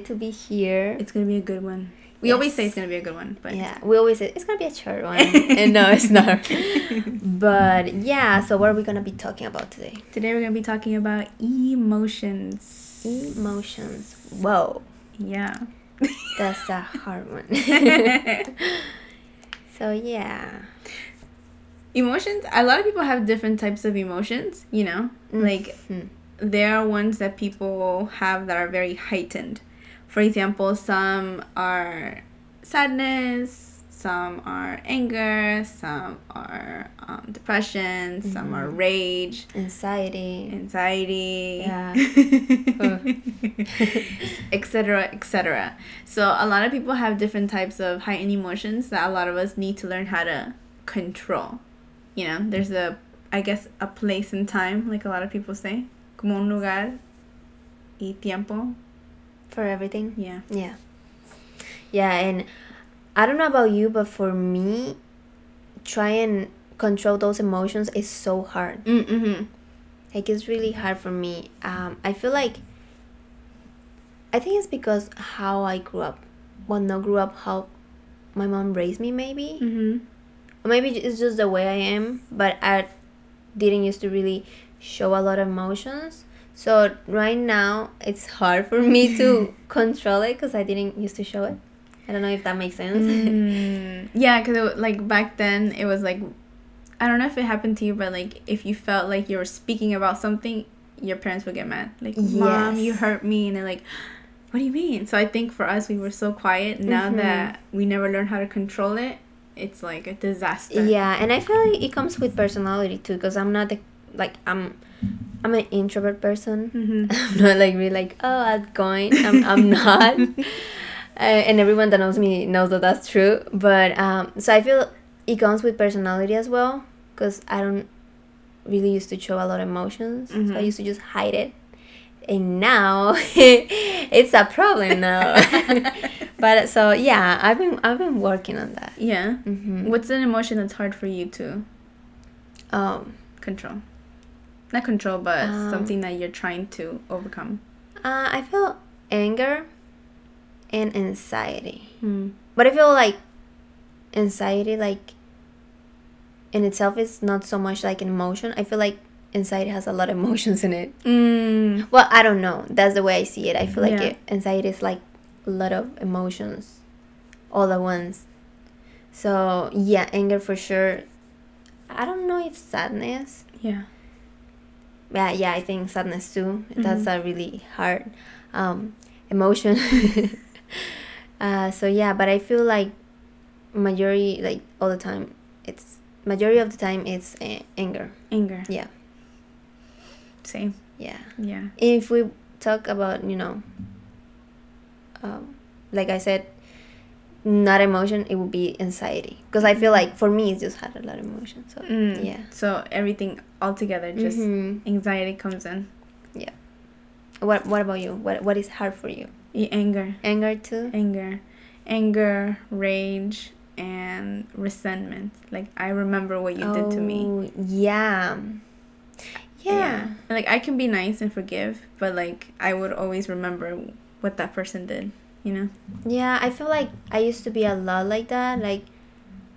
excited to be here. It's gonna be a good one. We Yes. always say it's gonna be a good one, but yeah, we always say it's gonna be a short one, and no, it's not. but yeah, so what are we gonna be talking about today? today we're gonna be talking about emotions. Emotions. Whoa, Yeah. that's a hard one. so yeah, emotions. A lot of people have different types of emotions. You know, like Mhm. there are ones that people have that are very heightened. For example, some are sadness, some are anger, some are um, depression, some are rage, anxiety. anxiety, Yeah. etc., etc. So a lot of people have different types of heightened emotions that a lot of us need to learn how to control. You know, there's a, I guess, a place and time, like a lot of people say, como un lugar y tiempo. For everything. Yeah. Yeah. Yeah, and I don't know about you, but for me, try and control those emotions is so hard. Mm-hmm. Like it's really hard for me. Um, I feel like I think it's because how I grew up. Well, not grew up how my mom raised me, maybe. Mm-hmm. Or maybe it's just the way I am. But I didn't used to really show a lot of emotions. So right now it's hard for me to control it because I didn't used to show it. I don't know if that makes sense. Mm, yeah, because like back then it was like, I don't know if it happened to you, but like if you felt like you were speaking about something, your parents would get mad. Like, mom, you hurt me, and they're like, what do you mean? So I think for us, we were so quiet. Now Mhm. that we never learned how to control it, it's like a disaster. Yeah, and I feel like it comes with personality too, because I'm not the like I'm I'm an introvert person. Mm-hmm. I'm not like really like oh outgoing. I'm I'm not. uh, and everyone that knows me knows that that's true. But um, so I feel it comes with personality as well, because I don't really used to show a lot of emotions. So I used to just hide it. And now it's a problem now. but so yeah, I've been I've been working on that. Yeah. hmm What's an emotion that's hard for you to Um, control? Not control, but Um, something that you're trying to overcome. Uh, I feel anger and anxiety. Mm. But I feel like anxiety, like in itself, is not so much like an emotion. I feel like anxiety has a lot of emotions in it. Mm. Well, I don't know. That's the way I see it. I feel like Yeah. it, anxiety is like a lot of emotions all at once. So, yeah, anger for sure. I don't know if sadness. Yeah. Yeah, yeah, I think sadness too. That's Mhm. a really hard um, emotion. uh, so yeah, but I feel like majority, like all the time, it's majority of the time it's uh, anger. Anger. Yeah, Same. yeah. Yeah. If we talk about you know, um, like I said, not emotion, it would be anxiety because I feel like for me it's just had a lot of emotion. So Mm. yeah. So everything all together, just Mhm. anxiety comes in. Yeah what What about you? What What is hard for you? Anger, Anger too. anger, anger, rage, and resentment. Like I remember what you did to me. Oh, Yeah. Yeah. And, like I can be nice and forgive, but like I would always remember what that person did. You know. Yeah, I feel like I used to be a lot like that. Like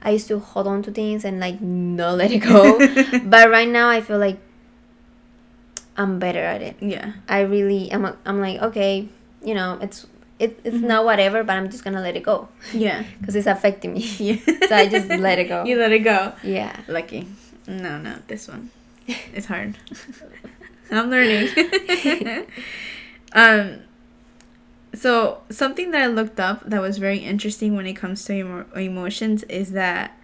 I used to hold on to things and like not let it go. but right now I feel like I'm better at it. Yeah. I really I'm I'm like, okay, you know, it's it, it's Mhm. not whatever, but I'm just going to let it go Yeah. cuz it's affecting me. Yeah. So I just let it go. You let it go. Yeah. Lucky. No, no, this one. It's hard. I'm learning. um so something that I looked up that was very interesting when it comes to emo- emotions is that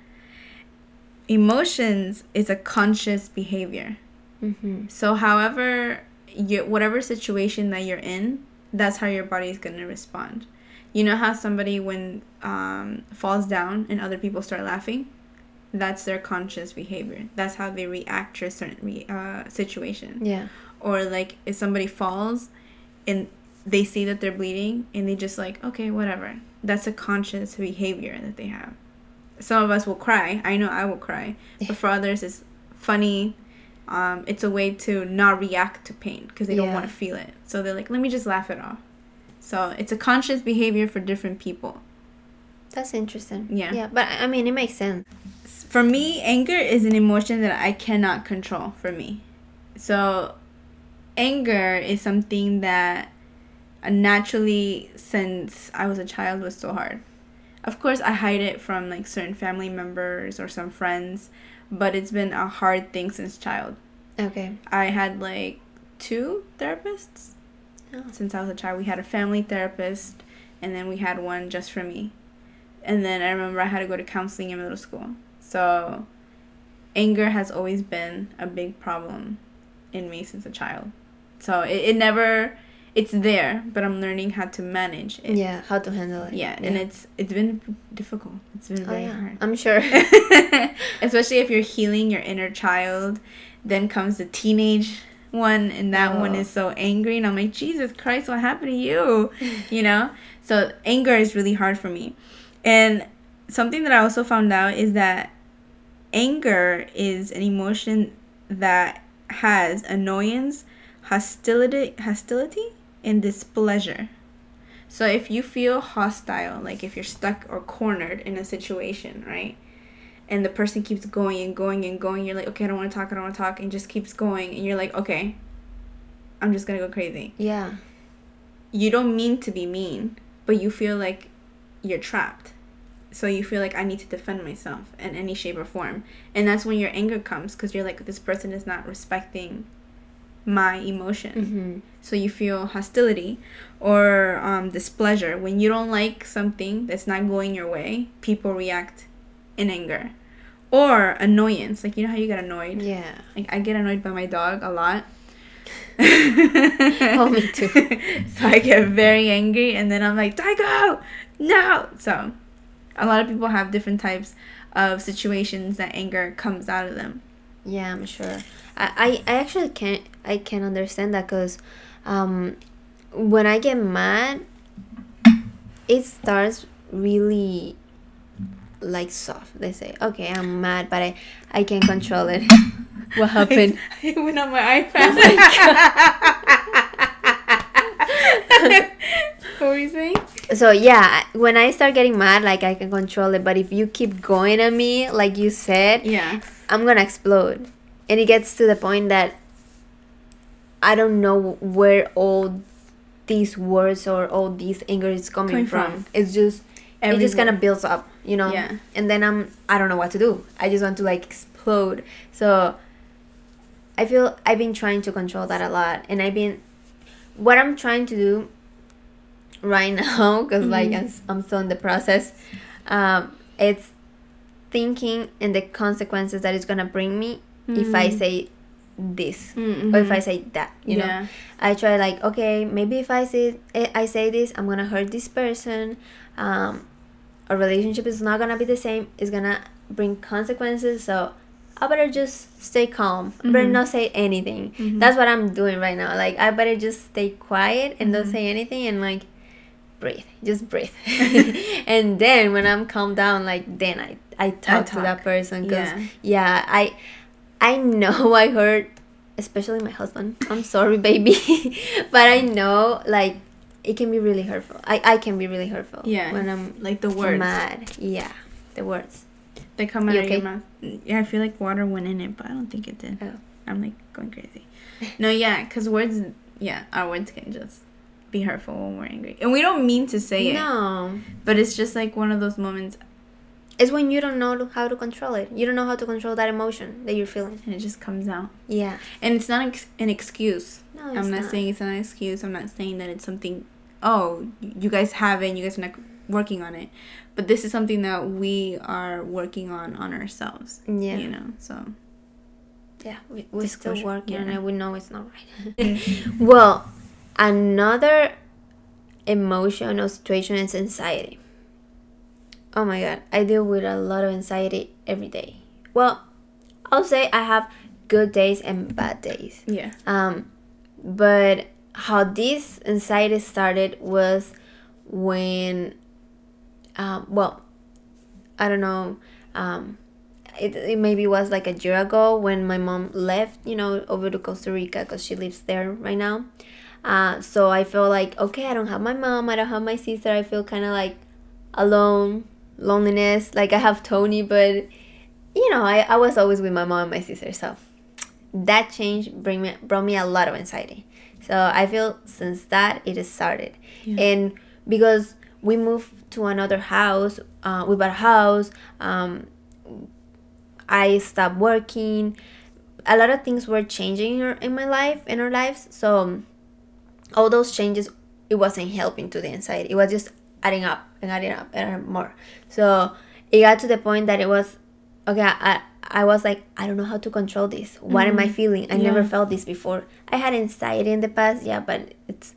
emotions is a conscious behavior. Mhm. So however you whatever situation that you're in, that's how your body is going to respond. You know how somebody when um, falls down and other people start laughing? That's their conscious behavior. That's how they react to a certain re- uh, situation. Yeah. Or like if somebody falls and they see that they're bleeding and they just like, okay, whatever. That's a conscious behavior that they have. Some of us will cry. I know I will cry. But for others, it's funny. Um, it's a way to not react to pain because they don't want to feel it. So they're like, let me just laugh it off. So it's a conscious behavior for different people. That's interesting. Yeah. Yeah, but I mean, it makes sense. For me, anger is an emotion that I cannot control for me. So anger is something that naturally since I was a child was so hard. Of course, I hide it from like certain family members or some friends, but it's been a hard thing since child. Okay. I had like two therapists Oh. since I was a child. We had a family therapist, and then we had one just for me. And then I remember I had to go to counseling in middle school. So, anger has always been a big problem in me since a child. So it, it never, it's there, but I'm learning how to manage it. Yeah, how to handle it. Yeah, and it's it's been difficult. It's been Oh very yeah, hard. I'm sure. Especially if you're healing your inner child, then comes the teenage one, and that one Oh. is so angry, and I'm like, Jesus Christ, what happened to you? You know? So anger is really hard for me. And something that I also found out is that anger is an emotion that has annoyance, hostility, hostility, and displeasure. So if you feel hostile, like if you're stuck or cornered in a situation, right? And the person keeps going and going and going, you're like, okay, I don't want to talk, I don't want to talk, and just keeps going, and you're like, okay, I'm just gonna go crazy. yeah. You don't mean to be mean, but you feel like you're trapped. So you feel like I need to defend myself in any shape or form. And that's when your anger comes because you're like, this person is not respecting my emotion. Mm-hmm. So you feel hostility or um, displeasure. When you don't like something that's not going your way, people react in anger. Or annoyance. Like, you know how you get annoyed? Yeah. Like, I get annoyed by my dog a lot. Oh, me too. so I get very angry and then I'm like, Daigo! No! So a lot of people have different types of situations that anger comes out of them. Yeah, I'm sure. I, I, I actually can't I can understand that because um, when I get mad, it starts really like soft. They say, okay, I'm mad, but I I can't control it. what happened? I went on my iPad. what were you saying? so yeah, when I start getting mad, like I can control it. But if you keep going at me, like you said, Yeah. I'm gonna explode. And it gets to the point that I don't know where all these words or all these anger is coming, Coming from. from. It's just it just kind of builds up, you know. Yeah. And then I'm I don't know what to do. I just want to like explode. So I feel I've been trying to control that a lot, and I've been what I'm trying to do right now because like Mhm. I'm, I'm still in the process. Um, it's thinking and the consequences that it's gonna bring me if I Mm. say this Mm-hmm. or if I say that. You know. I try like okay, maybe if I say eh, I say this, I'm gonna hurt this person. Um, our relationship is not gonna be the same. It's gonna bring consequences. So I better just stay calm. I better Mhm. not say anything. Mhm. That's what I'm doing right now. Like I better just stay quiet and don't Mhm. say anything and like breathe. Just breathe. and then when I'm calmed down, like then I I talk, to that person because Yeah. yeah, I I know I hurt especially my husband. I'm sorry, baby. but I know like it can be really hurtful. I, I can be really hurtful. Yeah. When I'm Like the words mad. Yeah. The words. they come out You of okay? your mouth. Yeah, I feel like water went in it, but I don't think it did. Oh. I'm like going crazy. No, yeah, because words, yeah, our words can just be hurtful when we're angry. And we don't mean to say it, No. but it's just like one of those moments It's when you don't know how to control it. You don't know how to control that emotion that you're feeling. and it just comes out. Yeah. And it's not an excuse. No, it's I'm not, saying it's not an excuse. I'm not saying that it's something, oh, you guys have it and you guys are not working on it. But this is something that we are working on on ourselves. Yeah. You know, so. Yeah, we, we're still Disclosure, working on it. We know it's not right. well, another emotion or situation is anxiety. Oh my god, I deal with a lot of anxiety every day. Well, I'll say I have good days and bad days. Yeah. Um, but how this anxiety started was when, um, well, I don't know, um, it, it maybe was like a year ago when my mom left, you know, over to Costa Rica because she lives there right now. Uh, so I feel like okay, I don't have my mom, I don't have my sister. I feel kind of like alone, loneliness. Like I have Tony, but you know, I, I was always with my mom and my sister. So that change bring me brought me a lot of anxiety. So I feel since that it has started, Yeah. and because we moved to another house, uh, we bought a house. Um, I stopped working. A lot of things were changing in, our, in my life, in our lives. So all those changes, it wasn't helping to the anxiety. It was just adding up and adding up and more. So it got to the point that it was, okay, I, I was like, I don't know how to control this. What am I mm-hmm. feeling? I never felt this before. I had anxiety in the past, yeah, but it's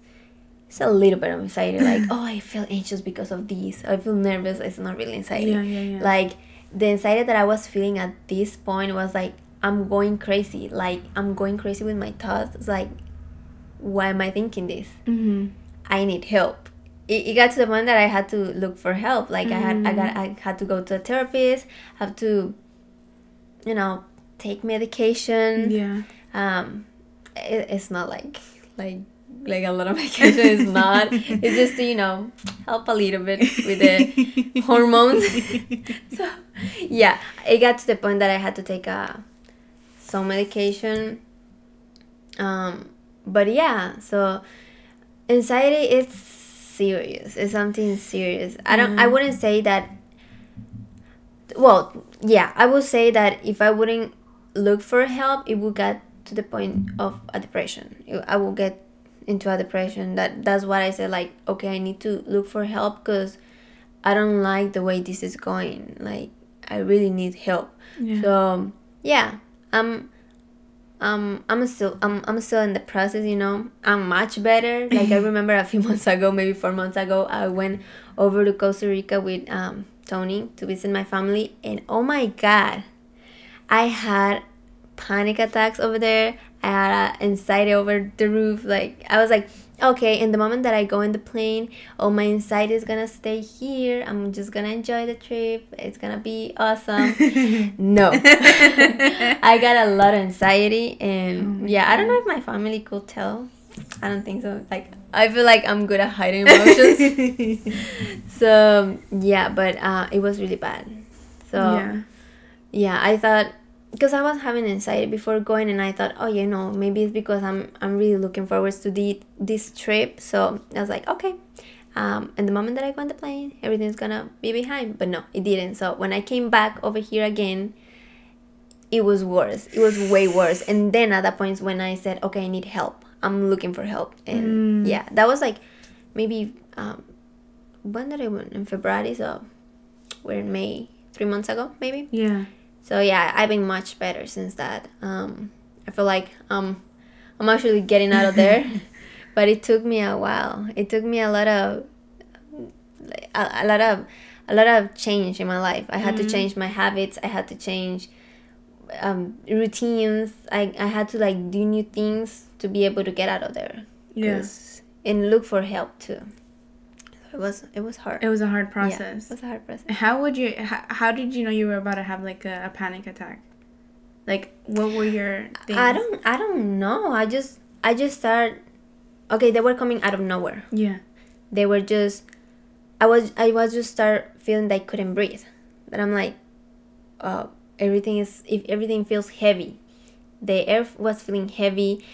it's a little bit of anxiety. Like, oh, I feel anxious because of this. I feel nervous. It's not really anxiety. Yeah, yeah, yeah. Like the anxiety that I was feeling at this point was like I'm going crazy. Like I'm going crazy with my thoughts. It's like, why am I thinking this? Mm-hmm. I need help. It, it got to the point that I had to look for help. Like I had, I got, I had to go to a therapist. Have to, you know, take medication. Yeah. Um, it, it's not like like like a lot of medication is not. It's just to, you know help a little bit with the hormones. so yeah, it got to the point that I had to take a some medication. Um, but yeah, so anxiety is serious. It's something serious. I don't. I mm. wouldn't say that. Well, yeah, I would say that if I wouldn't look for help, it would get to the point of a depression. I will get into a depression. That that's what I said. Like, okay, I need to look for help because I don't like the way this is going. Like, I really need help. Yeah. So yeah, I'm um I'm still I'm I'm still in the process, you know. I'm much better. Like I remember a few months ago, maybe four months ago, I went over to Costa Rica with um Tony to visit my family and oh my god. I had panic attacks over there. I had anxiety over the roof. Like I was like, okay, in the moment that I go in the plane, all my anxiety is gonna stay here. I'm just gonna enjoy the trip. It's gonna be awesome. no, I got a lot of anxiety, and yeah, I don't know if my family could tell. I don't think so. Like I feel like I'm good at hiding emotions. so yeah, but uh, it was really bad. So yeah. yeah i thought because i was having anxiety before going and i thought oh you know maybe it's because i'm i'm really looking forward to the, this trip. So i was like okay. Um, and the moment that i go on the plane everything's gonna be behind but no it didn't. So when i came back over here again it was worse. It was way worse. And then at that point when i said okay i need help. I'm looking for help. And Mm. yeah that was like maybe um, when did i went? In february so we're in may three months ago maybe? Yeah. So yeah, I've been much better since that. Um, I feel like um, I'm actually getting out of there, but it took me a while. It took me a lot of, a, a lot of, a lot of change in my life. I had to change my habits. I had to change um, routines. I, I had to like do new things to be able to get out of there. Yeah. 'Cause- and look for help too. It was it was hard. It was a hard Yeah, process. it was a hard process. How would you? How, how did you know you were about to have like a, a panic attack? Like, what were your things? I don't I don't know. I just I just started okay, they were coming out of nowhere. Yeah. They were just I was I was just start feeling that I couldn't breathe. But I'm like uh everything is if everything feels heavy. The air was feeling heavy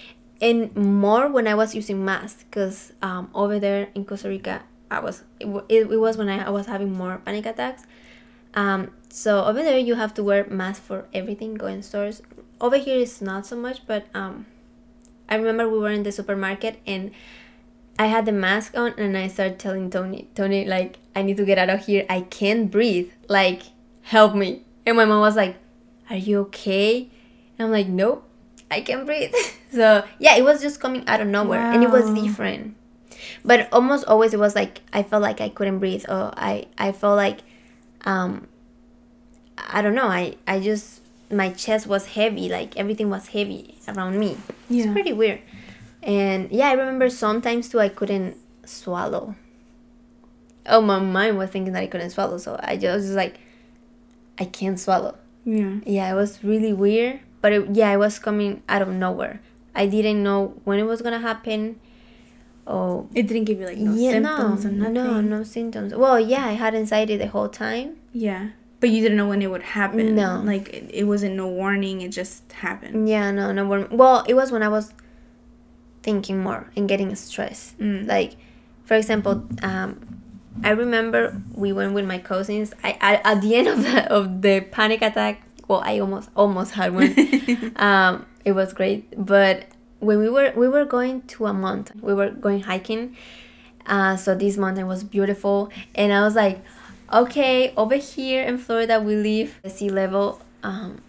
and more when I was using masks because um, over there in Costa Rica I was it, it, it was when I, I was having more panic attacks. Um, so over there you have to wear masks for everything go in stores. Over here is not so much but um, I remember we were in the supermarket and I had the mask on and I started telling Tony Tony like I need to get out of here. I can't breathe. Like help me. And my mom was like are you okay? And I'm like nope I can't breathe. So yeah it was just coming out of nowhere and it was different but almost always it was like I felt like I couldn't breathe or I I felt like um I don't know I I just my chest was heavy like everything was heavy around me. Yeah. it's pretty weird. And yeah I remember sometimes too I couldn't swallow. Oh my mind was thinking that I couldn't swallow so I just was like I can't swallow. Yeah. yeah it was really weird but it, yeah it was coming out of nowhere. I didn't know when it was gonna happen oh It didn't give you like no yeah symptoms no or nothing. no no symptoms well yeah i had anxiety the whole time Yeah. But you didn't know when it would happen. No. Like it, it wasn't no warning, it just happened. yeah no no well it was when i was thinking more and getting stressed Mm. like for example um i remember we went with my cousins i, I at the end of the of the panic attack well i almost almost had one um it was great but when we were we were going to a mountain we were going hiking uh so this mountain was beautiful and i was like okay over here in florida we live the sea level um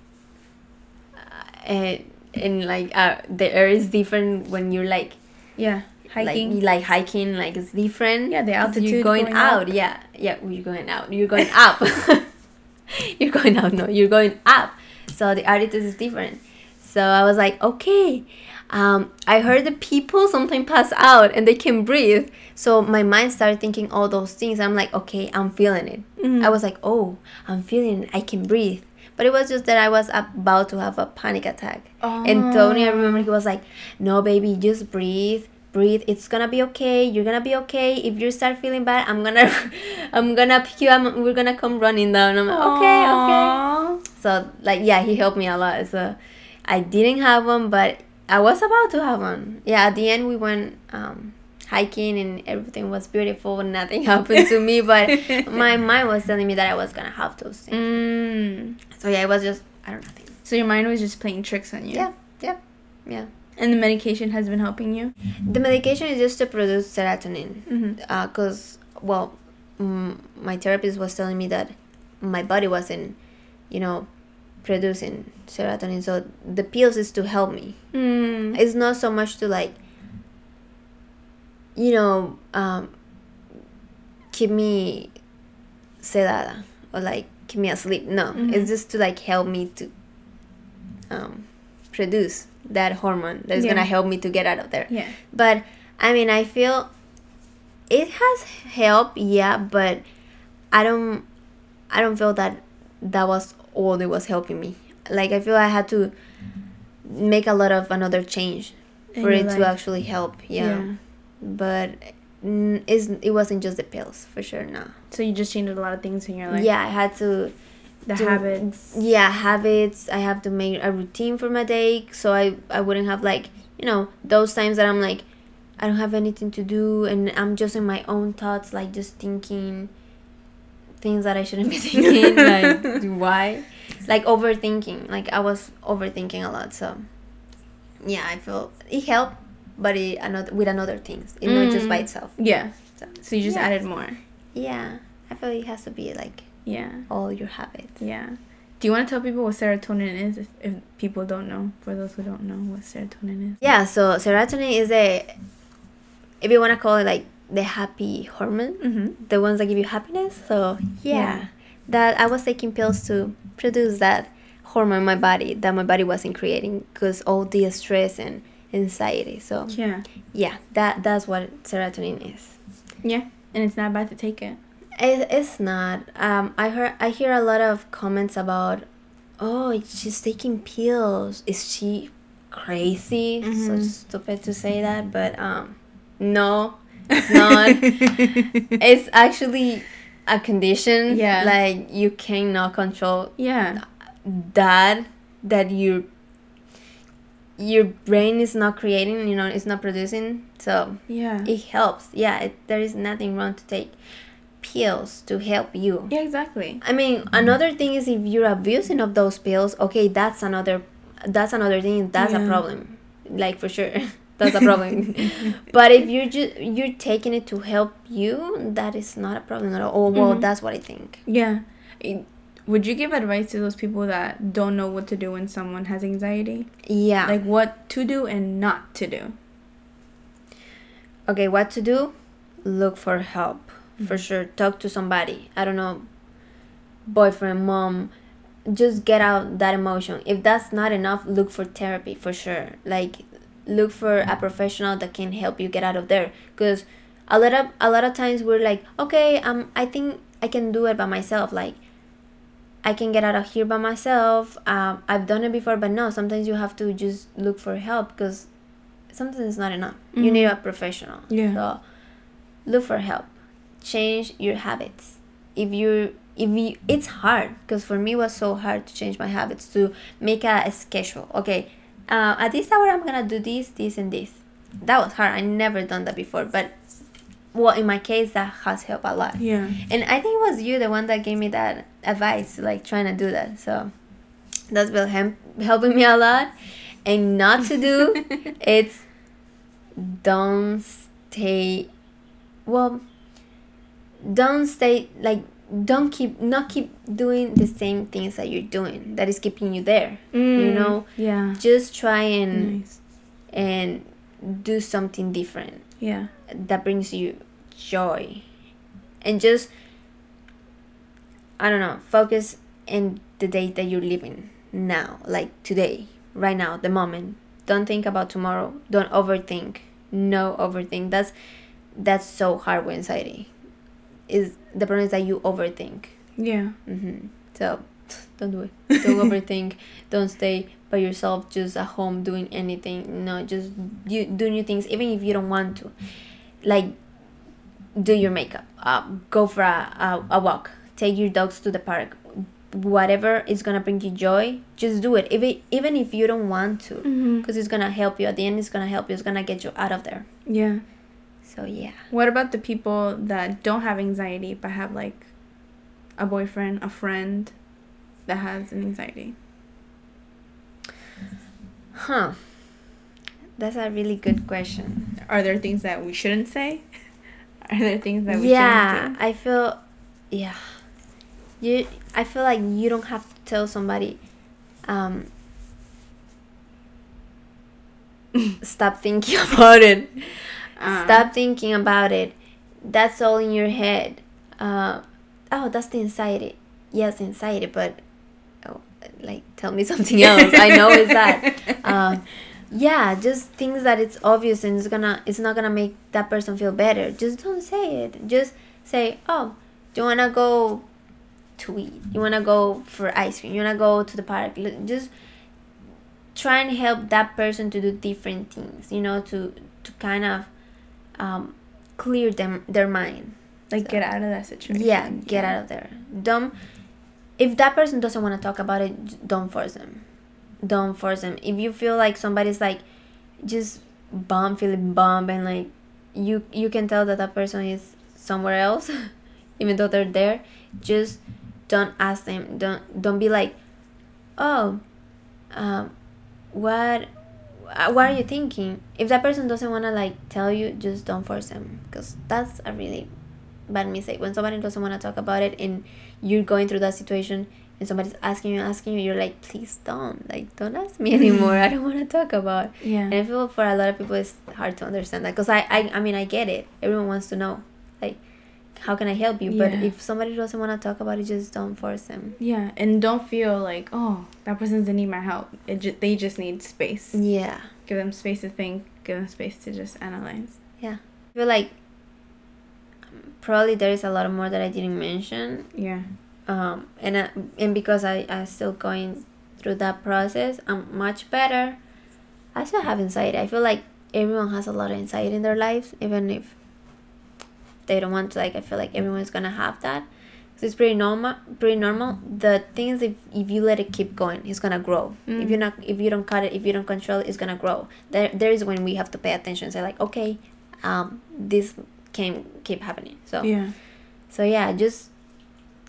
and and like uh the air is different when you're like yeah. Hiking. like, like hiking like it's different Yeah, the altitude you're going, going out up. yeah yeah you're going out you're going up you're going out no you're going up so the altitude is different so i was like okay um, i heard the people sometimes pass out and they can breathe so my mind started thinking all those things i'm like okay i'm feeling it Mhm. i was like oh i'm feeling it i can breathe but it was just that i was about to have a panic attack and Tony, I remember he was like, "No, baby, just breathe, breathe. It's gonna be okay. You're gonna be okay. If you start feeling bad, I'm gonna, I'm gonna pick you up. We're gonna come running down." I'm like, "Okay, okay." So like, yeah, he helped me a lot. So I didn't have one, but I was about to have one. Yeah, at the end we went um, hiking and everything was beautiful. Nothing happened to me, but my mind was telling me that I was gonna have those things. Mm. So yeah, it was just I don't know. things. So your mind was just playing tricks on you. Yeah, yeah, yeah. And the medication has been helping you. The medication is just to produce serotonin. Mm-hmm. Because, well, mm, my therapist was telling me that my body wasn't, you know, producing serotonin. So the pills is to help me. Mm. It's not so much to like, you know, um, keep me sedada or like keep me asleep. No, Mhm. it's just to like help me to um, produce that hormone that's Yeah. gonna help me to get out of there. Yeah. But I mean, I feel it has helped, yeah, but I don't, I don't feel that that was all that was helping me. Like I feel I had to make a lot of another change In for it to actually help. Yeah, but mm, it's, it wasn't just the pills for sure. No. So you just changed a lot of things in your life. yeah, I had to The to- habits. yeah habits i have to make a routine for my day so i i wouldn't have like you know those times that i'm like i don't have anything to do and i'm just in my own thoughts like just thinking things that i shouldn't be thinking like why like overthinking like i was overthinking a lot so yeah i feel it helped but it another with another things it not just by Mm. itself Yeah. so So you just Yeah. added more. yeah i feel it has to be like Yeah. all your habits Yeah. Do you want to tell people what serotonin is if, if people don't know? For those who don't know what serotonin is. Yeah, so serotonin is a, if you want to call it like the happy hormone, Mm-hmm. the ones that give you happiness. So yeah, Yeah. that I was taking pills to produce that hormone in my body that my body wasn't creating because all the stress and anxiety. So Yeah. yeah, that that's what serotonin is. Yeah. And it's not bad to take it. It, it's not. Um, I heard I hear a lot of comments about, oh, she's taking pills. Is she crazy? So Mhm. stupid to say that, but um, no, it's not. it's actually a condition. Yeah. Like you cannot control yeah. that. That your your brain is not creating. You know, it's not producing. So Yeah. it helps. Yeah, it, there is nothing wrong to take pills to help you. Yeah, exactly. I mean, another thing is if you're abusing of those pills, okay, that's another that's another thing. That's a problem. Like for sure. that's a problem. but if you're just you're taking it to help you, that is not a problem at all. Oh, well, Mhm. that's what I think. Yeah. Would you give advice to those people that don't know what to do when someone has anxiety? Yeah. Like what to do and not to do? okay, what to do? Look for help. For sure. Talk to somebody. I don't know, boyfriend, mom. Just get out that emotion. If that's not enough, look for therapy for sure. Like, look for a professional that can help you get out of there. Cause a lot of a lot of times we're like, okay, um, I think I can do it by myself. Like, I can get out of here by myself. Um, I've done it before, but no. Sometimes you have to just look for help because sometimes it's not enough. You Mhm. need a professional. Yeah. So look for help. Change your habits. If you if you it's hard because for me it was so hard to change my habits to make a, a schedule. Okay, uh, at this hour I'm gonna do this, this, and this. That was hard. I never done that before, but well, in my case, that has helped a lot. Yeah. And I think it was you, the one that gave me that advice, like trying to do that. So that's been hem- helping me a lot. And not to do, it's don't stay. Well, don't stay like don't keep not keep doing the same things that you're doing that is keeping you there. You mm, know, Yeah. just try and Nice. and do something different Yeah. that brings you joy and just i don't know focus in the day that you're living now like today right now the moment don't think about tomorrow don't overthink no overthink that's that's so hard with anxiety is the problem is that you overthink. Yeah. hmm so don't do it. Don't overthink. Don't stay by yourself just at home doing anything. No just you do new things even if you don't want to. Like do your makeup. Uh, go for a, a, a walk. Take your dogs to the park. Whatever is gonna bring you joy just do it. Even even if you don't want to. Mm-hmm. because it's gonna help you at the end it's gonna help you. It's gonna get you out of there. Yeah. So yeah. What about the people that don't have anxiety but have like a boyfriend, a friend that has an anxiety? huh. That's a really good question. Are there things that we shouldn't say? Are there things that we yeah i feel yeah. You i feel like you don't have to tell somebody um stop thinking about it Um, stop thinking about it. That's all in your head. Uh, oh that's the anxiety. Yes anxiety but oh, like tell me something else. I know it's that. Um, yeah just things that it's obvious and it's gonna it's not gonna make that person feel better. Just don't say it. Just say oh do you wanna go to eat. You wanna go for ice cream. You wanna go to the park. Just try and help that person to do different things you know to to kind of um, clear them their mind. Like So- get out of that situation. yeah get out of there. Don't if that person doesn't want to talk about it don't force them. Don't force them. If you feel like somebody's like just bum feeling bummed and like you you can tell that that person is somewhere else even though they're there just don't ask them. Don't don't be like oh um what Uh, what are you thinking? If that person doesn't want to like tell you just don't force them because that's a really bad mistake. When somebody doesn't want to talk about it and you're going through that situation and somebody's asking you asking you you're like please don't like don't ask me anymore. I don't want to talk about. Yeah. and i feel for a lot of people it's hard to understand that because I, I i mean i get it. Everyone wants to know how can i help you but Yeah. if somebody doesn't want to talk about it just don't force them Yeah, and don't feel like, oh, that person doesn't need my help. It ju- they just need space. yeah Give them space to think. Give them space to just analyze. Yeah, I feel like probably there is a lot more that i didn't mention Yeah. um, and uh, and because I I'm still going through that process, I'm much better. I still have anxiety. I feel like everyone has a lot of anxiety in their lives, even if they don't want to. Like I feel like everyone's gonna have that. 'Cause it's pretty normal. Pretty normal. The things if if you let it keep going, it's gonna grow. If Mm. you're not, if you don't cut it, if you don't control it, it's gonna grow. There there is when we have to pay attention. and Say like, okay, um, this can keep happening. So Yeah. so yeah, just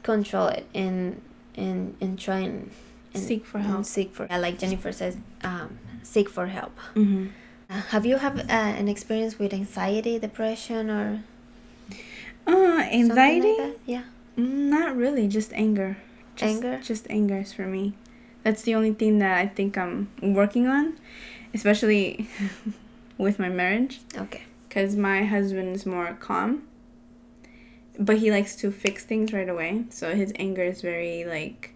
control it and and and try and, and Seek for help. seek for yeah, like Jennifer says, um, seek for help. Mm-hmm. Uh, have you have uh, an experience with anxiety, depression, or Uh, anxiety? Like? Yeah. Mm, Not really, just anger. Just, Anger? Just anger is for me. That's the only thing that I think I'm working on, especially with my marriage. Okay. Because my husband is more calm, but he likes to fix things right away. So his anger is very, like,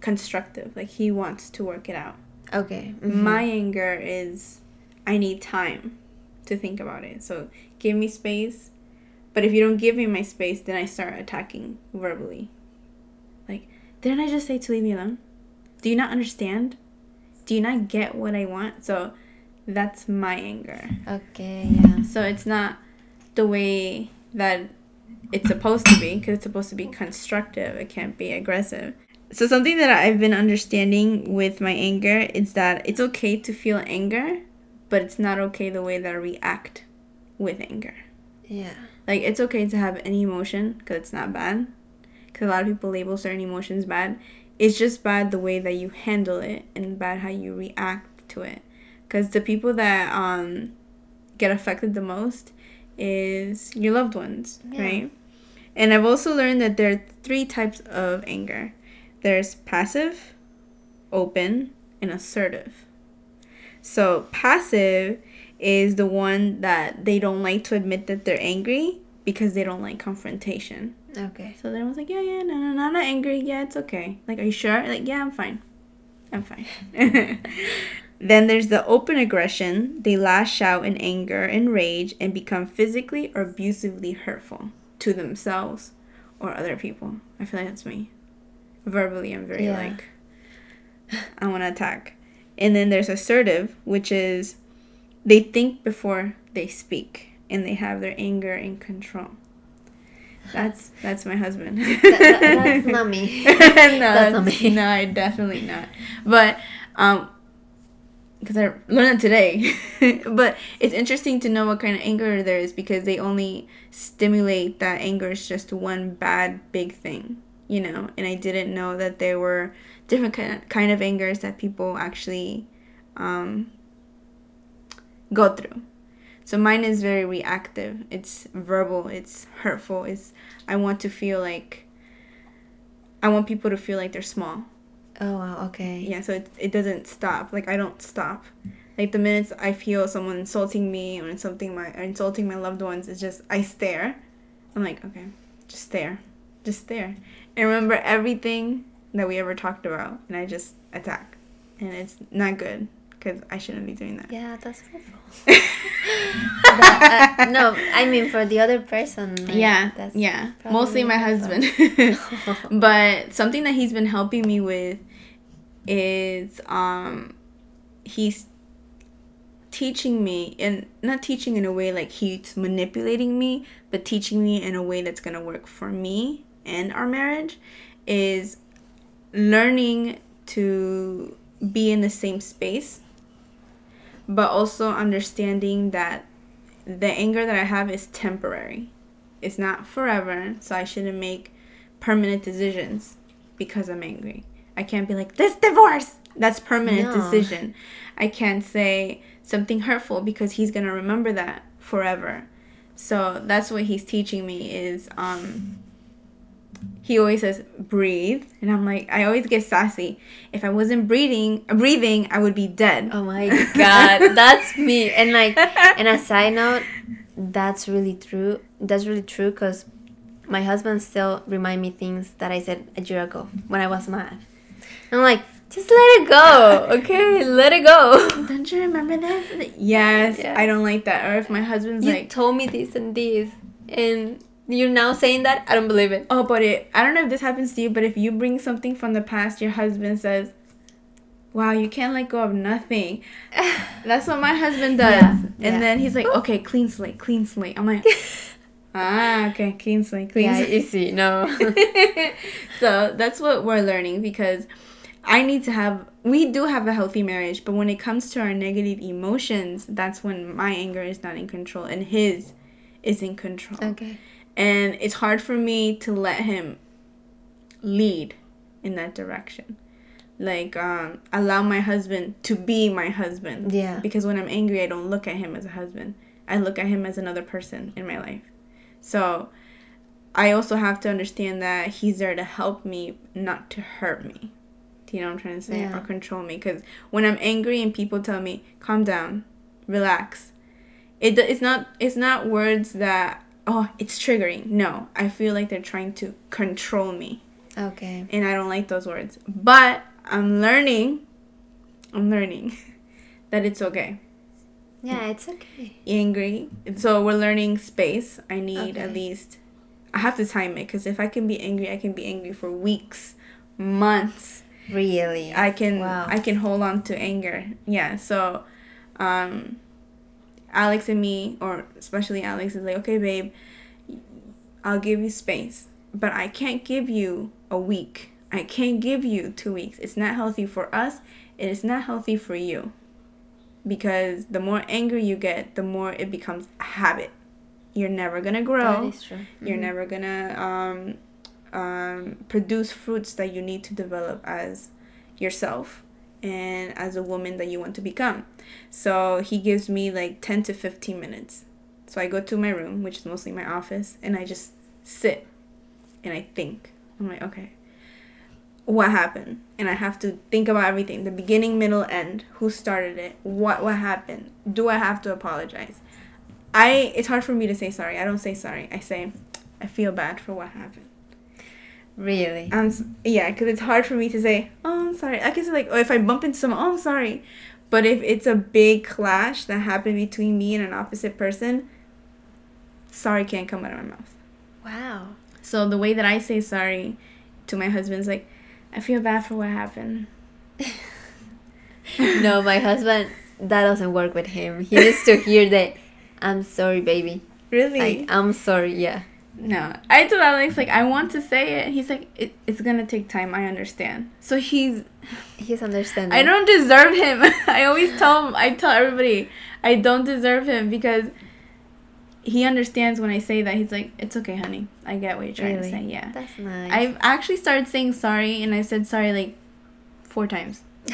constructive. Like, he wants to work it out. Okay. mhm. My anger is I need time to think about it. So give me space. But if you don't give me my space, then I start attacking verbally. Like, didn't I just say to leave me alone? Do you not understand? Do you not get what I want? So That's my anger. Okay, yeah. So it's not the way that it's supposed to be because it's supposed to be constructive. It can't be aggressive. So something that I've been understanding with my anger is that it's okay to feel anger, but it's not okay the way that I react with anger. Yeah. Like it's okay to have any emotion because it's not bad. Because a lot of people label certain emotions bad. It's just bad the way that you handle it and bad how you react to it. Because the people that um, get affected the most is your loved ones, Yeah. right? And I've also learned that there are three types of anger. There's passive, open, and assertive. So passive is the one that they don't like to admit that they're angry because they don't like confrontation. Okay. So then I was like, yeah, yeah, no, no, no, I'm not angry. Yeah, it's okay. Like, are you sure? Like, yeah, I'm fine. I'm fine. then there's the open aggression. They lash out in anger and rage and become physically or abusively hurtful to themselves or other people. I feel like that's me. Verbally, I'm very Yeah. like, I want to attack. And then there's assertive, which is they think before they speak and they have their anger in control. That's that's my husband. That- that- that's not me. no, That's not me. No, I definitely not. But um, because I learned it today. but it's interesting to know what kind of anger there is because they only stimulate that anger is just one bad big thing, you know. And I didn't know that there were different kind of, kind of angers that people actually um, go through. So mine is very reactive. It's verbal. It's hurtful. It's I want to feel like I want people to feel like they're small. Oh wow. Okay. Yeah, so it, it doesn't stop. Like I don't stop. Like the minutes I feel someone insulting me or insulting my or insulting my loved ones, it's just I stare. I'm like, okay, just stare, just stare, and remember everything that we ever talked about, and I just attack, and it's not good because I shouldn't be doing that. Yeah, that's hurtful. That, uh, no, I mean for the other person. like, yeah, That's yeah. Mostly my husband. but something that he's been helping me with is um he's teaching me and not teaching in a way like he's manipulating me, but teaching me in a way that's going to work for me and our marriage is learning to be in the same space but also understanding that the anger that I have is temporary. It's not forever, so I shouldn't make permanent decisions because I'm angry. I can't be like this divorce. That's permanent No. decision. I can't say something hurtful because he's to remember that forever. So that's what he's teaching me is um he always says breathe and I'm like I always get sassy. If I wasn't breathing breathing, I would be dead. Oh my god, that's me. And like, and a side note, that's really true. That's really true because my husband still remind me things that I said a year ago when I was mad. I'm like, just let it go, okay? Let it go. Don't you remember this? Yes, Yeah. I don't like that. Or if my husband's You like, told me this and this, and you're now saying that. I don't believe it. oh, but it, I don't know if this happens to you, but if you bring something from the past, your husband says, wow, you can't let go of nothing. That's what my husband does. Yeah, And yeah. then he's like, okay, clean slate, clean slate. I'm like, ah, okay, clean slate, clean yeah, slate. easy. No. so that's what we're learning because I need to have we do have a healthy marriage, but when it comes to our negative emotions, that's when my anger is not in control and his is in control. okay. And it's hard for me to let him lead in that direction. Like um allow my husband to be my husband. Yeah. Because when I'm angry, I don't look at him as a husband. I look at him as another person in my life. So I also have to understand that he's there to help me, not to hurt me. Do you know what I'm trying to say? Yeah. Or control me. Because when I'm angry and people tell me, calm down, relax, it, it's not it's not words that oh it's triggering. No, I feel like they're trying to control me, Okay. and I don't like those words. But I'm learning. I'm learning that it's okay Yeah, it's okay. angry. So we're learning space. I need at least I have to time it because if I can be angry, I can be angry for weeks, months. Really. I can Wow. I can hold on to anger. Yeah. So um, Alex and me, or especially Alex, is like, okay, babe, I'll give you space, but I can't give you a week. I can't give you two weeks. It's not healthy for us. It is not healthy for you. Because the more angry you get, the more it becomes a habit. You're never gonna grow. That is true. You're Mhm. never gonna um, um, produce fruits that you need to develop as yourself and as a woman that you want to become. So he gives me like 10 to 15 minutes. So I go to my room, which is mostly my office, and I just sit and I think. I'm like, okay, what happened? And I have to think about everything the beginning, middle, end. Who started it? What, what happened? Do I have to apologize? I it's hard for me to say sorry. I don't say sorry. I say I feel bad for what happened. Really. I'm yeah, because it's hard for me to say oh I'm sorry. I can say like oh if I bump into someone oh I'm sorry, but if it's a big clash that happened between me and an opposite person, sorry can't come out of my mouth. Wow. So the way that I say sorry to my husband is like I feel bad for what happened. no, my husband, that doesn't work with him. He needs to hear that. I'm sorry, baby. Really? Like, I'm sorry. Yeah. No, I told Alex like I want to say it. He's like, it, it's gonna take time. I understand. So he's, He's understanding. I don't deserve him. I always tell him. I tell everybody, I don't deserve him because he understands when I say that. He's like, it's okay, honey. I get what you're trying Really? to say. Yeah. That's nice. I've actually started saying sorry, and I've said sorry like four times.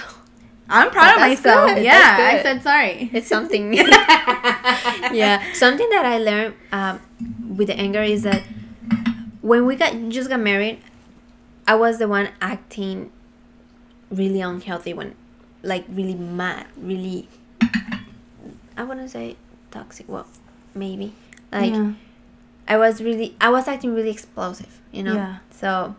I'm proud of myself. good, Yeah, I said sorry. It's something. yeah, something that I learned um, with the anger is that when we got just got married, I was the one acting really unhealthy when, like, really mad, really. I wouldn't say toxic. Well, maybe like yeah. I was really I was acting really explosive, you know. Yeah. So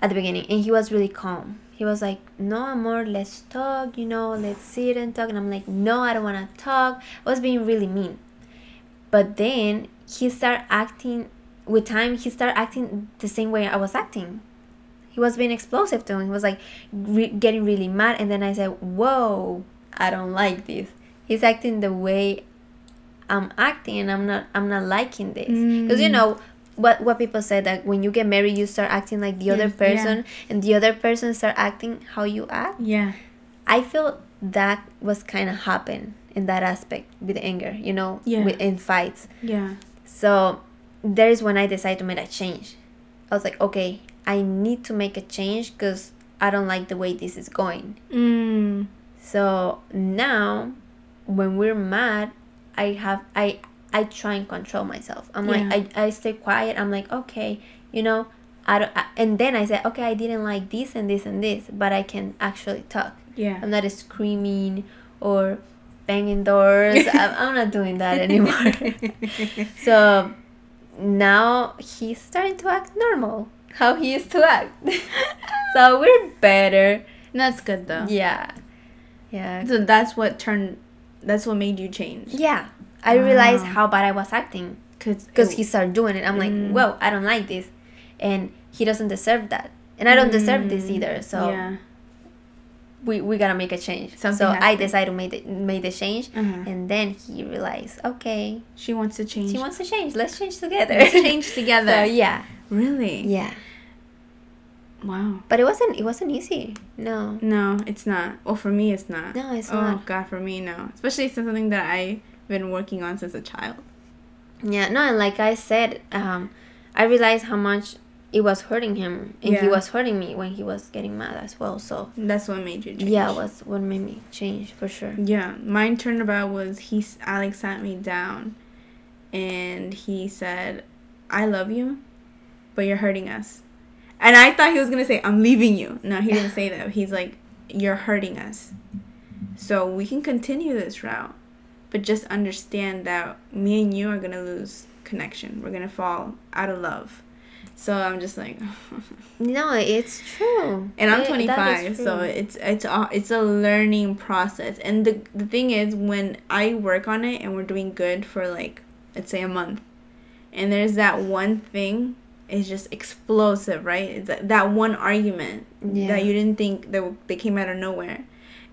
at the beginning, and he was really calm. He was like, "No, amor, let's talk. You know, let's sit and talk." And I'm like, "No, I don't want to talk." I was being really mean. But then he started acting. With time, he started acting the same way I was acting. He was being explosive to him. He was like re- getting really mad, and then I said, "Whoa, I don't like this." He's acting the way I'm acting, and I'm not. I'm not liking this because you Mm. know what what people say that when you get married, you start acting like the other Yes, yeah. person, and the other person start acting how you act. Yeah. I feel that was kind of happen in that aspect with anger, you know, Yeah. with, in fights. Yeah. So there is when I decided to make a change. I was like, okay, I need to make a change because I don't like the way this is going. Mm. So now, when we're mad, I have I I try and control myself. I'm Yeah. like I, I stay quiet. I'm like okay, you know, I don't. I, and then I say okay, I didn't like this and this and this, but I can actually talk. Yeah. I'm not screaming or banging doors. I'm, I'm not doing that anymore. so now he's starting to act normal, how he used to act. so we're better. That's good though. Yeah. Yeah. So that's what turned. That's what made you change. Yeah. I realized how bad I was acting Cause, he started doing it. I'm like, Mm. whoa, I don't like this. And he doesn't deserve that. And I don't deserve this Mm. either. So yeah. we, we gotta make a change. Something so I to- decided to make the, make the change. Uh-huh. And then he realized, okay, She wants to change. she wants to change. Let's change together. Let's change together. so yeah, Really? yeah. Wow. But it wasn't it wasn't easy. No, No, it's not. Well, for me, it's not. no, it's oh not. Oh god, for me, no. Especially since something that I've been working on since a child. Yeah, no, and like I said, um, I realized how much it was hurting him, and he was hurting me when he was getting mad as well. So That's what made you change. yeah, it was what made me change for sure. Yeah, mine turnabout was he Alex sat me down, and he said, "I love you, but you're hurting us." And I thought he was gonna say, "I'm leaving you." No, he didn't say that. He's like, "You're hurting us, so we can continue this route, but just understand that me and you are gonna lose connection. We're gonna fall out of love." So I'm just like, No, it's true. and I'm It- 25 so it's it's a, it's a learning process and the the thing is when i work on it and we're doing good for like let's say a month and there's that one thing is just explosive right it's that, that one argument Yeah. that you didn't think that they came out of nowhere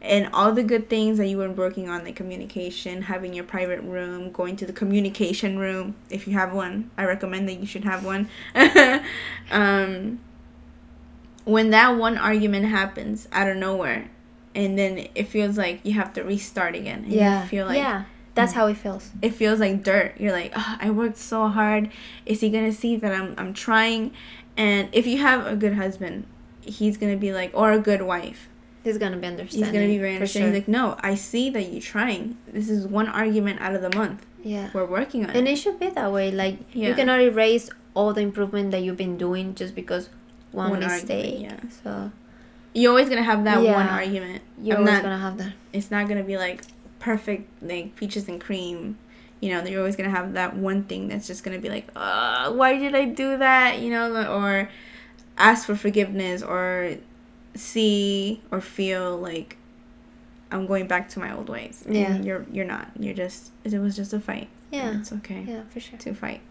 and all the good things that you were working on, like communication, having your private room, going to the communication room if you have one. I recommend that you should have one. um, when that one argument happens out of nowhere, and then it feels like you have to restart again. And yeah. You feel like yeah. That's how it feels. It feels like dirt. You're like, oh, I worked so hard. Is he gonna see that I'm I'm trying? And if you have a good husband, he's gonna be like, or a good wife He's gonna be understanding. He's gonna be very understanding. sure. He's like, no, I see that you're trying. This is one argument out of the month. yeah. We're working on it. And it. it should be that way. Like Yeah. you cannot erase all the improvement that you've been doing just because one, One mistake. argument, yeah. So You're always gonna have that one Yeah. argument. you're I'm always not- gonna have that. It's not gonna be like perfect, like peaches and cream. You know, you're always gonna have that one thing that's just gonna be like, why did I do that? You know, or ask for forgiveness or see or feel like I'm going back to my old ways. And Yeah. you're you're not. You're just it was just a fight. Yeah. And it's okay. Yeah, for sure. to fight.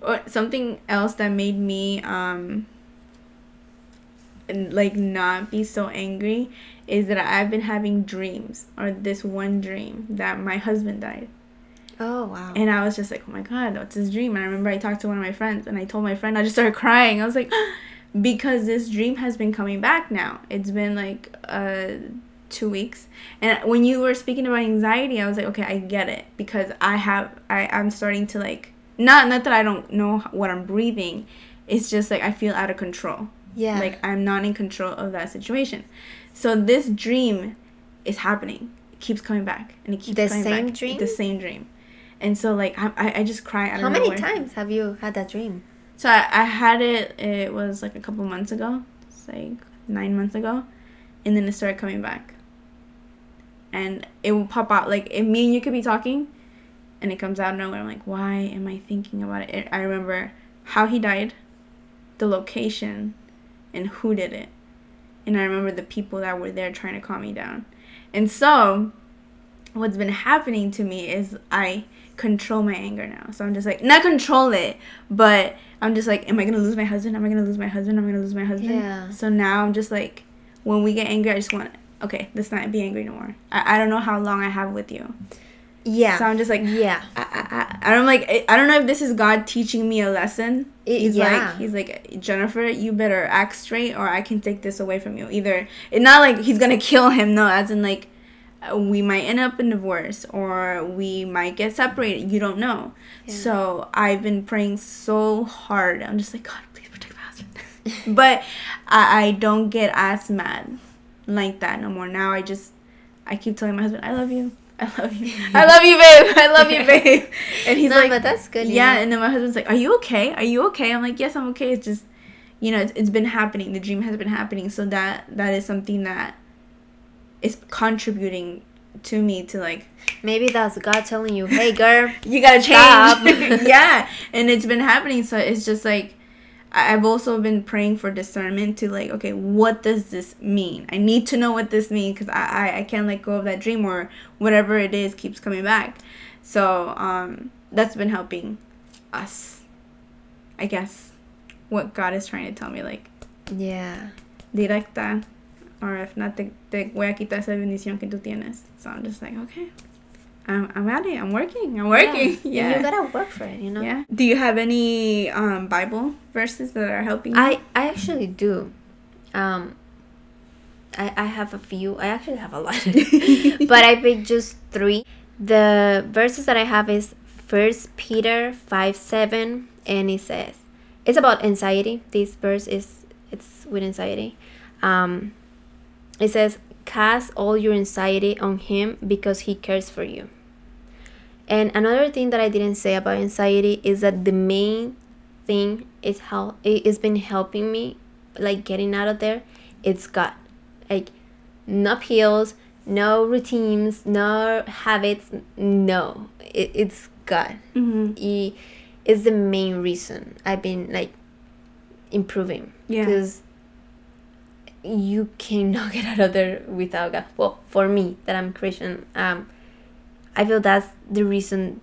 Or something else that made me um like not be so angry is that I've been having dreams or this one dream that my husband died. Oh wow. And I was just like, "Oh my god, what's this dream?" And I remember I talked to one of my friends and I told my friend I just started crying. I was like, because this dream has been coming back now. It's been like uh 2 weeks. And when you were speaking about anxiety, I was like, "Okay, I get it because I have I I'm starting to like not not that I don't know what I'm breathing. It's just like I feel out of control. yeah. Like I'm not in control of that situation. So this dream is happening. It keeps coming back and it keeps The coming same back. dream? The same dream. And so like I I, just cry out How many nowhere. times have you had that dream? So I, I had it it was like a couple months ago. It's like nine months ago. And then it started coming back. And it will pop out like if me and you could be talking and it comes out nowhere. I'm like, why am I thinking about it? I remember how he died, the location, and who did it. And I remember the people that were there trying to calm me down. And so, what's been happening to me is I control my anger now. So I'm just like, not control it, but I'm just like, am I gonna lose my husband? Am I gonna lose my husband? Am I gonna lose my husband? Yeah. So now I'm just like, when we get angry, I just want, okay, let's not be angry no more. I, I don't know how long I have with you. Yeah. So I'm just like, yeah. I, I, I, I'm like, I don't know if this is God teaching me a lesson. It- he's yeah. like, he's like, Jennifer, you better act straight, or I can take this away from you. Either it's not like he's gonna kill him, no, as in like, we might end up in divorce, or we might get separated. You don't know. Yeah. So I've been praying so hard. I'm just like, God, please protect my husband. but I, I don't get as mad like that no more. Now I just, I keep telling my husband, I love you. I love you. I love you, babe. I love you, babe. And he's no, like, but that's good. yeah. And then my husband's like, Are you okay? Are you okay? I'm like, Yes, I'm okay. It's just, you know, it's, it's been happening. The dream has been happening. So that that is something that is contributing to me to like Maybe that's God telling you, "Hey, girl, you gotta change. yeah, and it's been happening. So it's just like I've also been praying for discernment to like, okay, what does this mean? I need to know what this means because I, I I can't let go of that dream or whatever it is keeps coming back. So um, that's been helping us. I guess what God is trying to tell me, like yeah, directa, or if not, te, te voy a quitar esa bendición que tú tienes. So I'm just like, okay, I'm, I'm at it. I'm working. I'm working. Yeah. Yeah. You gotta work for it, you know. Yeah. Do you have any um, Bible verses that are helping you? I I actually do. Um, I I have a few. I actually have a lot, but I picked just three. The verses that I have is First Peter five seven, and it says it's about anxiety. This verse is it's with anxiety. Um, it says, "Cast all your anxiety on Him because He cares for you." And another thing that I didn't say about anxiety is that the main thing is how it has been helping me like getting out of there it's God like no pills no routines no habits no it, it's God mm-hmm. it is the main reason I've been like improving Yeah. because you cannot get out of there without God well for me that I'm Christian um I feel that's the reason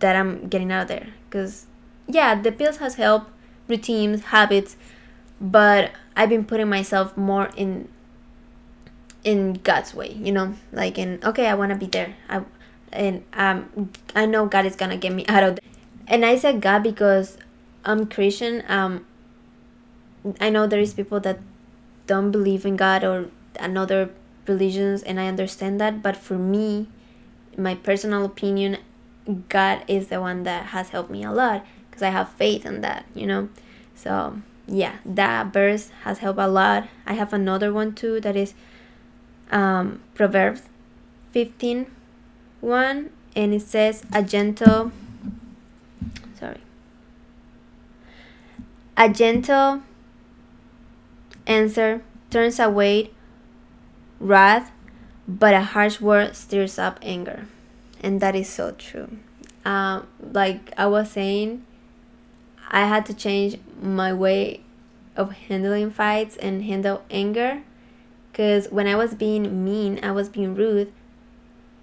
that I'm getting out of there because yeah the pills has helped routines habits but I've been putting myself more in in God's way, you know, like in okay, I want to be there. I and um I know God is gonna get me out of. There. And I said God because I'm Christian. Um, I know there is people that don't believe in God or another religions, and I understand that. But for me, my personal opinion, God is the one that has helped me a lot because I have faith in that, you know. So yeah, that verse has helped a lot. I have another one too that is um, Proverbs 15 1 and it says a gentle sorry a gentle answer turns away wrath but a harsh word stirs up anger. And that is so true. Um, like i was saying i had to change my way of handling fights and handle anger because when i was being mean i was being rude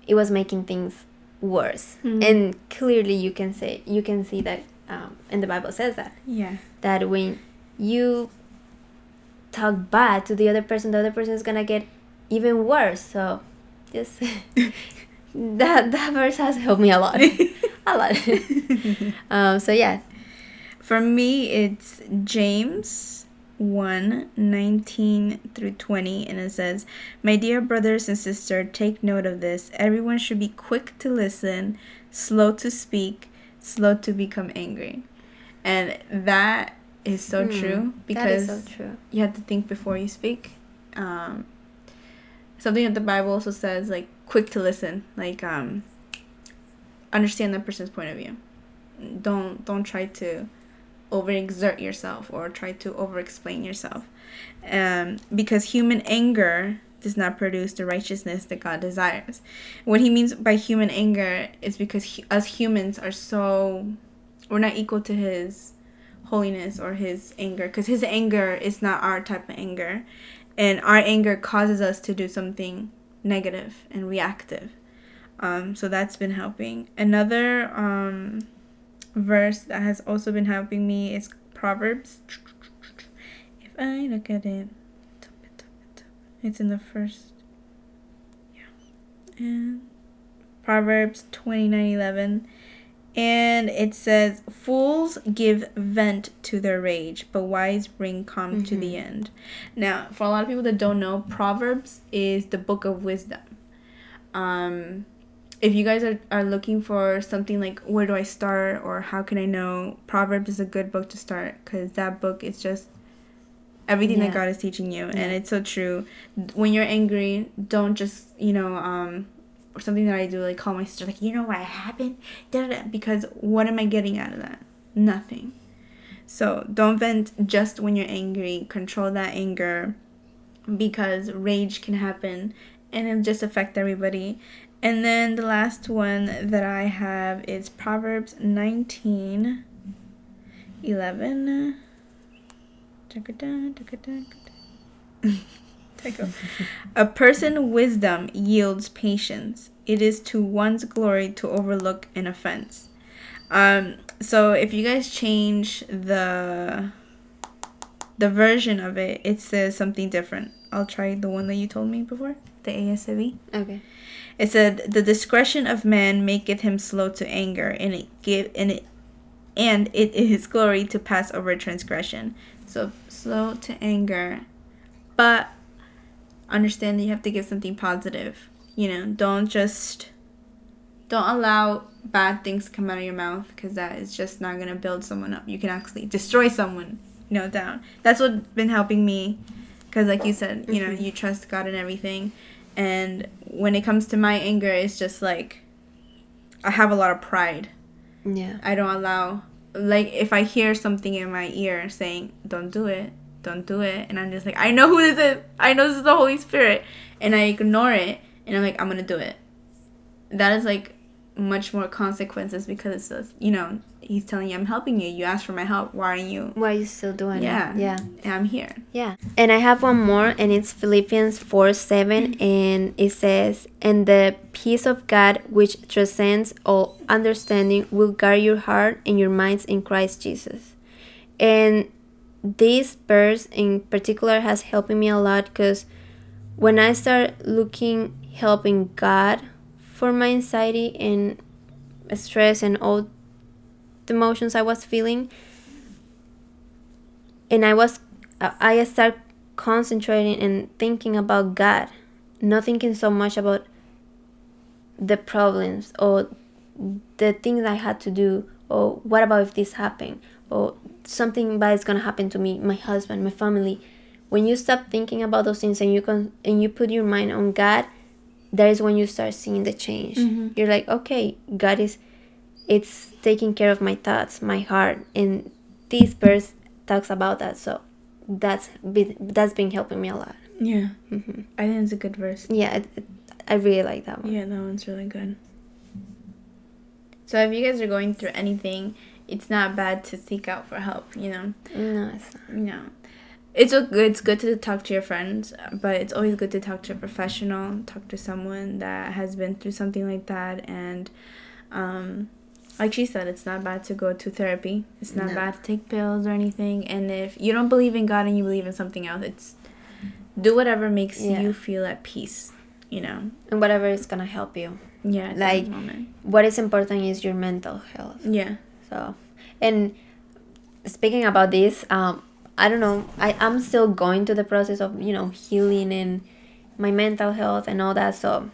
it was making things worse. Mm-hmm. and clearly you can say you can see that um, and the bible says that. Yeah. That when you talk bad to the other person the other person is gonna get even worse. So just that that verse has helped me a lot. A lot. Um, so yeah. For me it's james 1 19 through 20 and it says my dear brothers and sisters take note of this. Everyone should be quick to listen slow to speak slow to become angry. And that is so mm, true because so true. you have to think before you speak um, something that the bible also says like quick to listen like um, understand the person's point of view don't don't try to overexert yourself or try to overexplain yourself. Um, because human anger does not produce the righteousness that God desires. What he means by human anger is because he, us humans are so we're not equal to his holiness or his anger because his anger is not our type of anger and our anger causes us to do something negative and reactive um, so that's been helping another um, verse that has also been helping me is Proverbs. If I look at it, it's in the first. Yeah. And Proverbs 29 11. And it says, Fools give vent to their rage, but wise bring calm mm-hmm. to the mm-hmm. end. Now, for a lot of people that don't know, Proverbs is the book of wisdom. Um, if you guys are, are looking for something like where do I start or how can I know, Proverbs is a good book to start because that book is just everything yeah. that God is teaching you. Yeah. And it's so true. When you're angry, don't just, you know, um, or something that I do, like call my sister, like, you know what happened? Da-da-da. Because what am I getting out of that? Nothing. So don't vent just when you're angry. Control that anger because rage can happen and it'll just affect everybody. And then the last one that I have is Proverbs 19 11. A person wisdom yields patience. It is to one's glory to overlook an offense. Um, so if you guys change the the version of it, it says something different. I'll try the one that you told me before, the ASV. Okay. It said, "The discretion of man maketh him slow to anger, and it give and it and it is glory to pass over transgression." So slow to anger, but understand that you have to give something positive. You know, don't just don't allow bad things to come out of your mouth because that is just not gonna build someone up. You can actually destroy someone, you know, down. That's what's been helping me, because like you said, you know, mm-hmm. you trust God and everything and when it comes to my anger it's just like i have a lot of pride yeah i don't allow like if i hear something in my ear saying don't do it don't do it. And i'm just like i know who this is. I know this is the holy spirit. And i ignore it. And i'm like i'm gonna do it. That is like much more consequences because it's you know he's telling you i'm helping you. You asked for my help. Why are you? Why are you still doing yeah it? Yeah. And i'm here. Yeah. And i have one more and it's philippians 4 7 mm-hmm. and it says and the peace of god which transcends all understanding will guard your heart and your minds in christ jesus. And this verse in particular has helped me a lot because when I start looking helping God for my anxiety and stress and all the emotions I was feeling, and I was I start concentrating and thinking about God, not thinking so much about the problems or the things I had to do or what about if this happened or something bad is gonna happen to me, my husband, my family. When you stop thinking about those things and you can and you put your mind on God, that is when you start seeing the change. Mm-hmm. You're like, okay, God is it's taking care of my thoughts, my heart, and this verse talks about that. So that's been that's been helping me a lot. Yeah. hmm I think it's a good verse. Yeah, it, it, I really like that one. Yeah, that one's really good. So if you guys are going through anything, it's not bad to seek out for help, you know. No, it's not. Know. It's good it's good to talk to your friends, but it's always good to talk to a professional, talk to someone that has been through something like that and um like she said, it's not bad to go to therapy. It's not No. bad to take pills or anything. And if you don't believe in God and you believe in something else, it's do whatever makes Yeah. you feel at peace. You know, And whatever is gonna help you. yeah. Like- What is important is your mental health. yeah, So, and speaking about this, um, I don't know. I I'm still going through the process of you know healing and my mental health and all that. So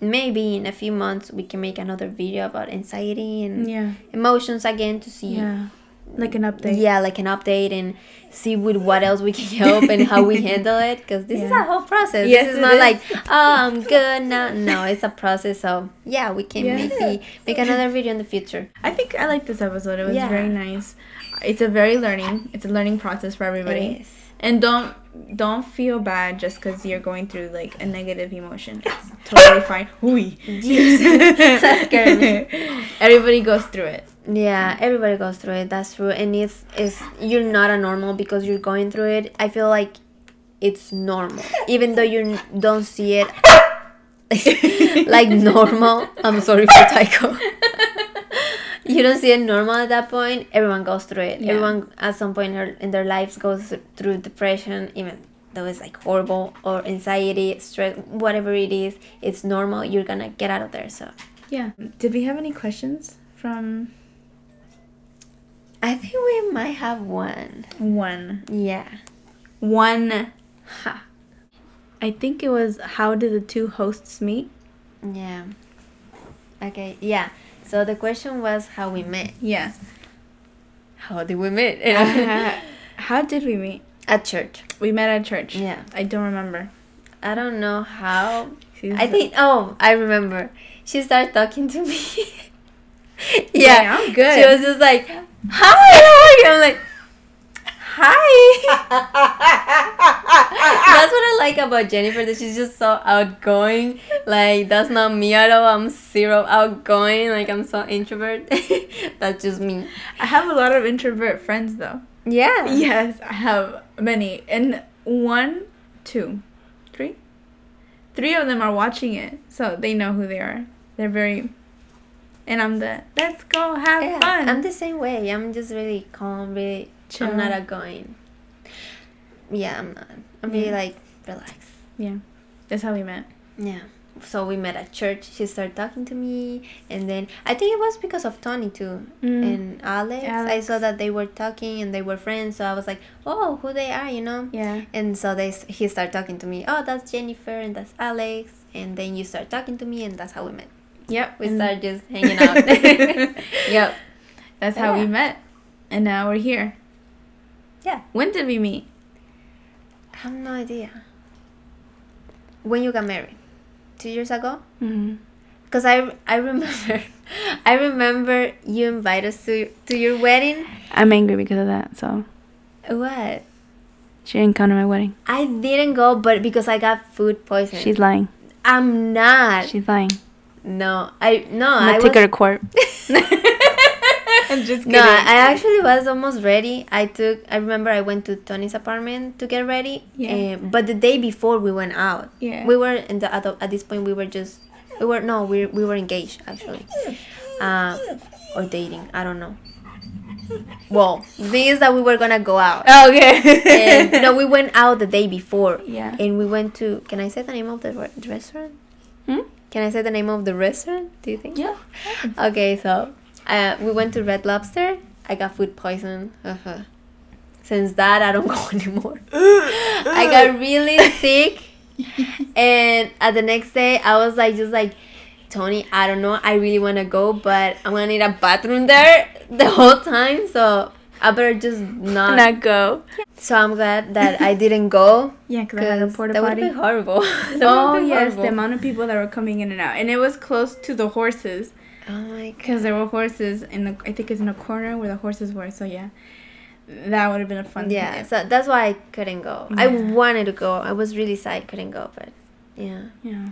maybe in a few months we can make another video about anxiety and yeah, emotions again to see. yeah. Like an update. Yeah, like an update and see with what else we can help and how we handle it because this is a whole process. Yes, this is not is. like oh I'm um, good now. No, it's a process. So yeah, we can Yeah. maybe make another video in the future. I think I like this episode. It was Yeah. very nice. It's a very learning. It's a learning process for everybody. And don't don't feel bad just because you're going through like a negative emotion. It's totally fine. Hui. Jeez. That scared me. Everybody goes through it. Yeah, everybody goes through it. That's true, and it's it's you're not a normal because you're going through it. I feel like it's normal, even though you don't see it like normal. I'm sorry for Tycho. you don't see it normal at that point. Everyone goes through it. Yeah. Everyone at some point in their lives goes through depression, even though it's like horrible or anxiety, stress, whatever it is. It's normal. You're gonna get out of there. So Yeah. Did we have any questions from I think we might have one. one? Yeah. One. Ha. I think it was how did the two hosts meet? Yeah. Okay. Yeah. So the question was how we met. Yeah. How did we meet? how did we meet? At church. We met at church. Yeah. I don't remember. I don't know how. She's- I think. Oh, I remember. She started talking to me. yeah. Yeah, I'm good. She was just like, "Hi, how are you?" I'm like, "Hi." that's what I like about Jennifer. That she's just so outgoing. Like that's not me at all. I'm zero outgoing. Like I'm so introvert. that's just me. I have a lot of introvert friends though. Yeah. Yes, I have many. And one, two, three? Three of them are watching it, so they know who they are. They're very. And I'm the, let's go have Yeah, fun. I'm the same way. I'm just really calm, really Chill. I'm not outgoing. Yeah, I'm not. I'm really like relaxed. yeah. That's how we met. Yeah. So we met at church. She started talking to me, and then I think it was because of Tony too Mm. and Alex. I saw that they were talking and they were friends. So I was like, oh, who they are, you know? Yeah. And so they he started talking to me. Oh, that's Jennifer and that's Alex. And then you start talking to me, and that's how we met. Yep. We and- started just hanging out. yep. That's how we met. And now we're here. Yeah. When did we meet? I have no idea. When you got married? Two years ago? Mm-hmm. Because I, I remember, I remember you invited us to to your wedding. I'm angry because of that, so What? she didn't come to my wedding. I didn't go, but because I got food poisoning. She's lying. I'm not. She's lying. No, I no. I'm I take was, her to court. I'm just kidding. No, I actually was almost ready. I took. I remember I went to Tony's apartment to get ready. Yeah. eh, but the day before we went out. Yeah. We were in the at, at this point we were just we were no we we were engaged actually, uh, or dating. I don't know. well, the thing is that we were gonna go out. Okay. and no, we went out the day before. Yeah. And we went to. Can I say the name of the re- restaurant? Hmm? Can I say the name of the restaurant? Do you think? Yeah. Okay, so uh, we went to Red Lobster. I got food poison. Uh-huh. Since that, I don't go anymore. I got really sick, and at the next day, I was like, just like, Tony, I don't know. I really want to go, but I'm gonna need a bathroom there the whole time, so I better just not. Not go. So I'm glad that I didn't go. Yeah, because I had a Cause porta that would be horrible. Oh yes, horrible. the amount of people that were coming in and out, and it was close to the horses Oh my because there were horses in the. I think it's in a corner where the horses were. So yeah, that would have been a fun. Yeah, so that's why I couldn't go. I wanted to go. I was really sad I couldn't go, but yeah. Yeah.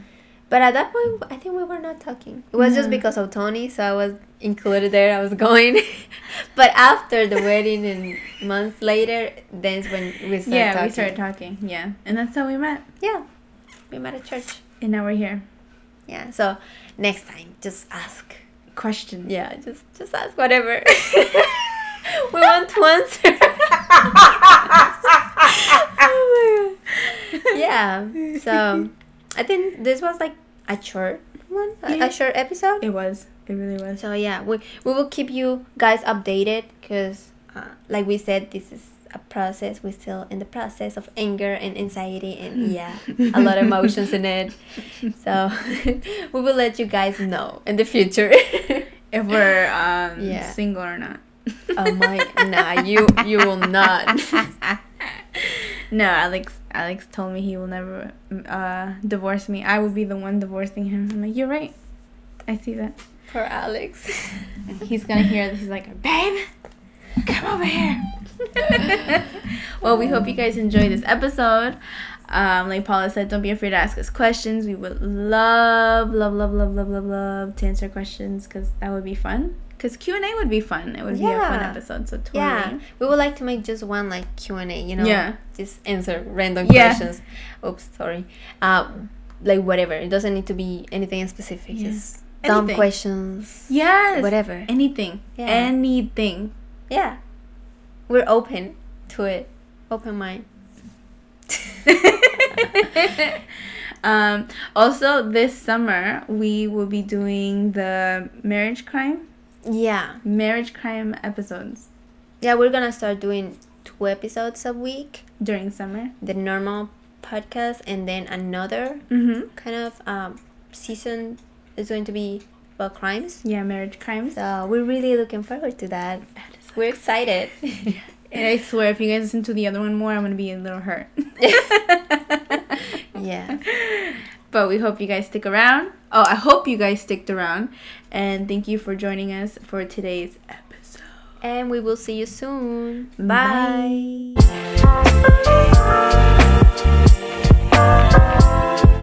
But at that point, I think we were not talking. It was just mm-hmm. because of Tony, so I was included there. I was going. but after the wedding and months later, then's when we started yeah, talking. we started talking. Yeah, and that's how we met, Yeah, we met at church. and now we're here. Yeah, so next time, just ask. Question. Yeah, just just ask whatever. we want to answer. oh my god. Yeah. So I think this was like a short one, a, a short episode. It was. It really was. So yeah, we we will keep you guys updated because, uh, like we said, this is a process. We're still in the process of anger and anxiety, and yeah, a lot of emotions in it. So we will let you guys know in the future. If we're um, Yeah. single or not. oh my, nah, you you will not. no, Alex. Alex told me he will never uh, divorce me. I will be the one divorcing him. I'm like, you're right. I see that. Poor Alex. He's gonna hear this. He's like, babe, come over here. well, we hope you guys enjoy this episode. Um, like Paula said, don't be afraid to ask us questions. We would love, love, love, love, love, love, love to answer questions because that would be fun. Because Q and A would be fun. It would be a fun episode. So totally. Yeah, we would like to make just one like Q and A. You know, Yeah. just answer random Yeah. questions. Oops, sorry. Um, like whatever. It doesn't need to be anything specific. Yeah. Just dumb Anything. questions. Yes. Whatever. Anything. Yeah. Anything. Yeah, we're open to it. Open mind. um, also, this summer we will be doing the marriage crime, Yeah, marriage crime episodes yeah. We're gonna start doing two episodes a week. during summer. The normal podcast, and then another Mm-hmm. kind of um, season is going to be about crimes. Yeah, marriage crimes. So we're really looking forward to that. We're excited. And I swear, if you guys listen to the other one more, I'm gonna be a little hurt. yeah. But we hope you guys stick around. Oh, I hope you guys sticked around. And thank you for joining us for today's episode. And we will see you soon. Bye. Bye.